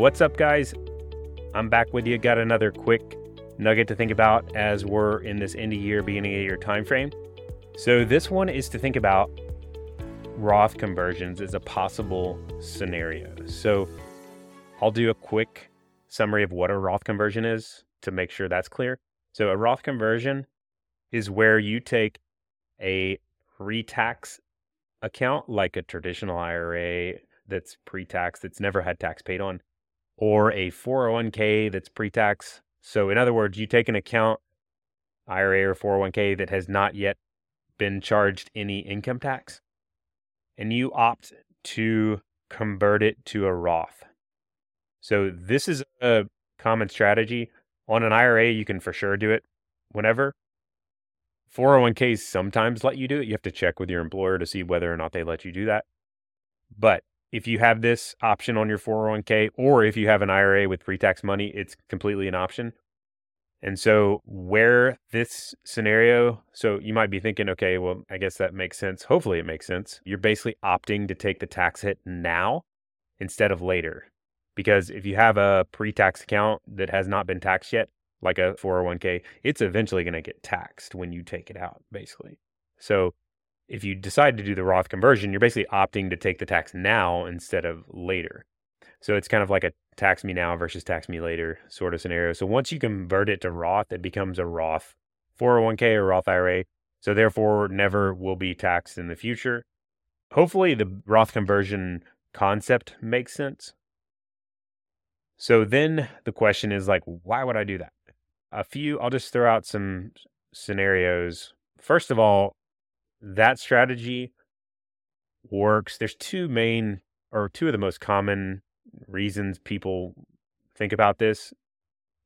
what's up, guys? I'm back with you. Got another quick nugget to think about as we're in this end of year, beginning of year time frame. So, this one is to think about Roth conversions as a possible scenario. So, I'll do a quick summary of what a Roth conversion is to make sure that's clear. So, a Roth conversion is where you take a pre tax account, like a traditional IRA that's pre tax, that's never had tax paid on, or a 401k that's pre tax. So, in other words, you take an account, IRA or 401k, that has not yet been charged any income tax, and you opt to convert it to a Roth. So, this is a common strategy. On an IRA, you can for sure do it whenever. 401ks sometimes let you do it. You have to check with your employer to see whether or not they let you do that. But if you have this option on your 401k or if you have an IRA with pre tax money, it's completely an option. And so, where this scenario, so you might be thinking, okay, well, I guess that makes sense. Hopefully, it makes sense. You're basically opting to take the tax hit now instead of later. Because if you have a pre tax account that has not been taxed yet, like a 401k, it's eventually going to get taxed when you take it out, basically. So, if you decide to do the Roth conversion, you're basically opting to take the tax now instead of later. So it's kind of like a tax me now versus tax me later sort of scenario. So once you convert it to Roth, it becomes a Roth 401k or Roth IRA. So therefore, never will be taxed in the future. Hopefully, the Roth conversion concept makes sense. So then the question is like, why would I do that? A few, I'll just throw out some scenarios. First of all, that strategy works. There's two main or two of the most common reasons people think about this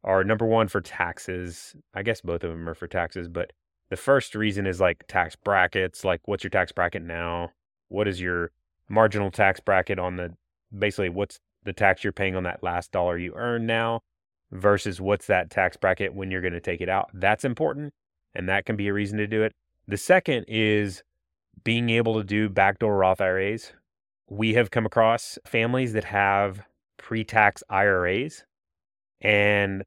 are number one for taxes. I guess both of them are for taxes, but the first reason is like tax brackets, like what's your tax bracket now? What is your marginal tax bracket on the basically what's the tax you're paying on that last dollar you earn now versus what's that tax bracket when you're going to take it out? That's important and that can be a reason to do it. The second is being able to do backdoor Roth IRAs. We have come across families that have pre tax IRAs and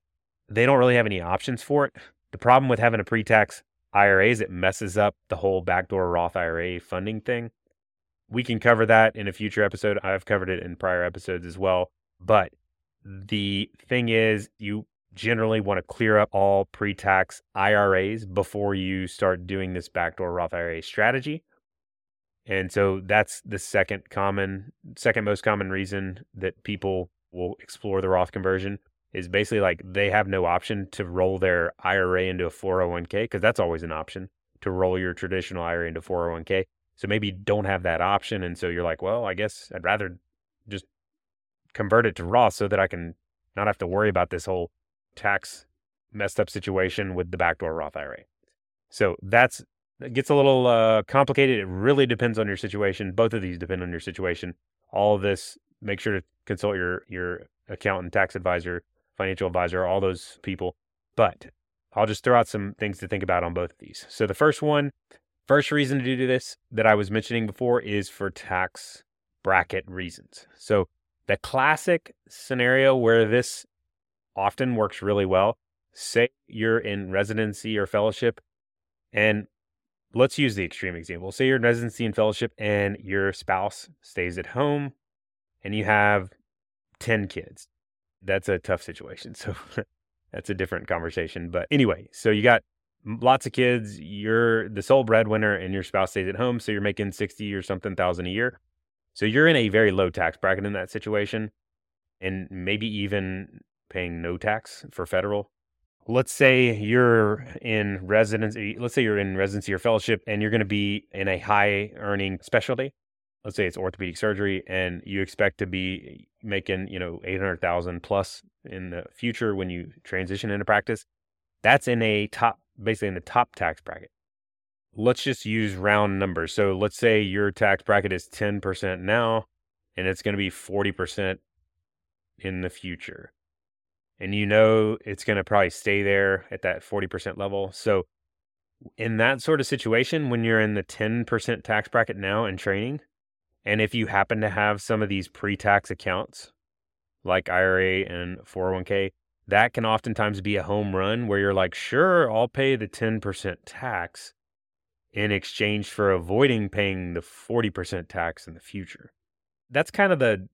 they don't really have any options for it. The problem with having a pre tax IRA is it messes up the whole backdoor Roth IRA funding thing. We can cover that in a future episode. I've covered it in prior episodes as well. But the thing is, you generally want to clear up all pre tax IRAs before you start doing this backdoor Roth IRA strategy. And so that's the second common, second most common reason that people will explore the Roth conversion is basically like they have no option to roll their IRA into a 401k because that's always an option to roll your traditional IRA into 401k. So maybe don't have that option. And so you're like, well, I guess I'd rather just convert it to Roth so that I can not have to worry about this whole tax messed up situation with the backdoor Roth IRA. So that's it gets a little uh, complicated. It really depends on your situation. Both of these depend on your situation. All of this, make sure to consult your your accountant, tax advisor, financial advisor, all those people. But I'll just throw out some things to think about on both of these. So the first one, first reason to do this that I was mentioning before is for tax bracket reasons. So the classic scenario where this often works really well. Say you're in residency or fellowship, and let's use the extreme example. Say you're in residency and fellowship, and your spouse stays at home, and you have 10 kids. That's a tough situation. So that's a different conversation. But anyway, so you got lots of kids, you're the sole breadwinner, and your spouse stays at home. So you're making 60 or something thousand a year. So you're in a very low tax bracket in that situation. And maybe even paying no tax for federal. Let's say you're in residency, eh, let's say you're in residency or fellowship and you're going to be in a high earning specialty. Let's say it's orthopedic surgery and you expect to be making, you know, 800,000 plus in the future when you transition into practice. That's in a top basically in the top tax bracket. Let's just use round numbers. So let's say your tax bracket is 10% now and it's going to be 40% in the future and you know it's going to probably stay there at that 40% level. So, in that sort of situation, when you're in the 10% tax bracket now and training, and if you happen to have some of these pre tax accounts, like IRA and 401k, that can oftentimes be a home run where you're like, sure, I'll pay the 10% tax in exchange for avoiding paying the 40% tax in the future. That's kind of the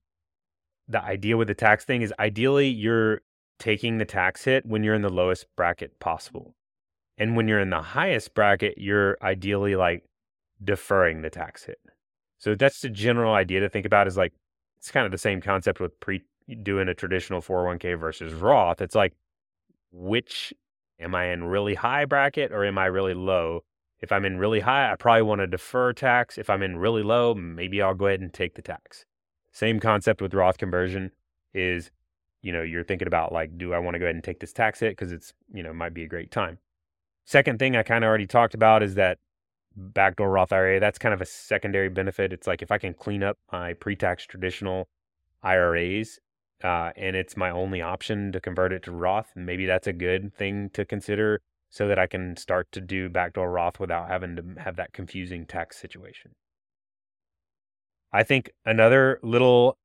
the idea with the tax thing is ideally you're taking the tax hit when you're in the lowest bracket possible. And when you're in the highest bracket, you're ideally like deferring the tax hit. So that's the general idea to think about is like it's kind of the same concept with pre doing a traditional 401k versus Roth. It's like which am I in really high bracket or am I really low? If I'm in really high, I probably want to defer tax. If I'm in really low, maybe I'll go ahead and take the tax. Same concept with Roth conversion is, you know, you're thinking about like, do I want to go ahead and take this tax hit because it's, you know, might be a great time. Second thing I kind of already talked about is that backdoor Roth IRA. That's kind of a secondary benefit. It's like if I can clean up my pre-tax traditional IRAs, uh, and it's my only option to convert it to Roth, maybe that's a good thing to consider so that I can start to do backdoor Roth without having to have that confusing tax situation. I think another little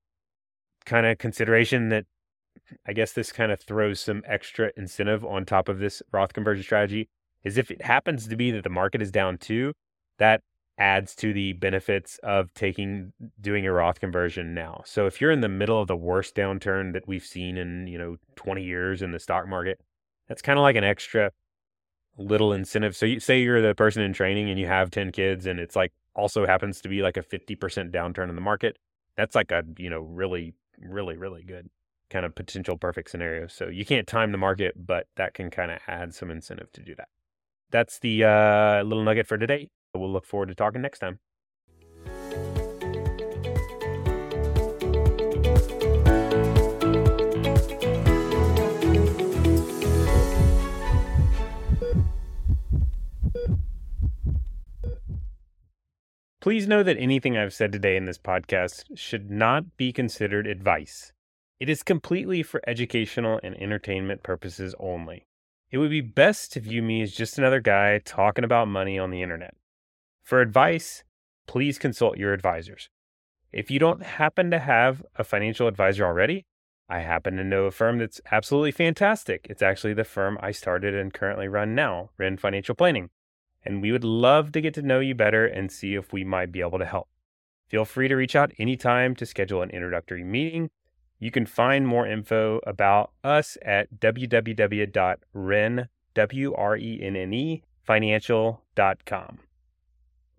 kind of consideration that I guess this kind of throws some extra incentive on top of this Roth conversion strategy is if it happens to be that the market is down too, that adds to the benefits of taking doing a Roth conversion now. So if you're in the middle of the worst downturn that we've seen in, you know, 20 years in the stock market, that's kind of like an extra little incentive. So you say you're the person in training and you have 10 kids and it's like also happens to be like a 50% downturn in the market. That's like a, you know, really, really, really good kind of potential perfect scenario. So you can't time the market, but that can kind of add some incentive to do that. That's the uh, little nugget for today. We'll look forward to talking next time. Please know that anything I've said today in this podcast should not be considered advice. It is completely for educational and entertainment purposes only. It would be best to view me as just another guy talking about money on the internet. For advice, please consult your advisors. If you don't happen to have a financial advisor already, I happen to know a firm that's absolutely fantastic. It's actually the firm I started and currently run now, Wrenne Financial Planning and we would love to get to know you better and see if we might be able to help. Feel free to reach out anytime to schedule an introductory meeting. You can find more info about us at www.wren, W-R-E-N-N-E, financial.com.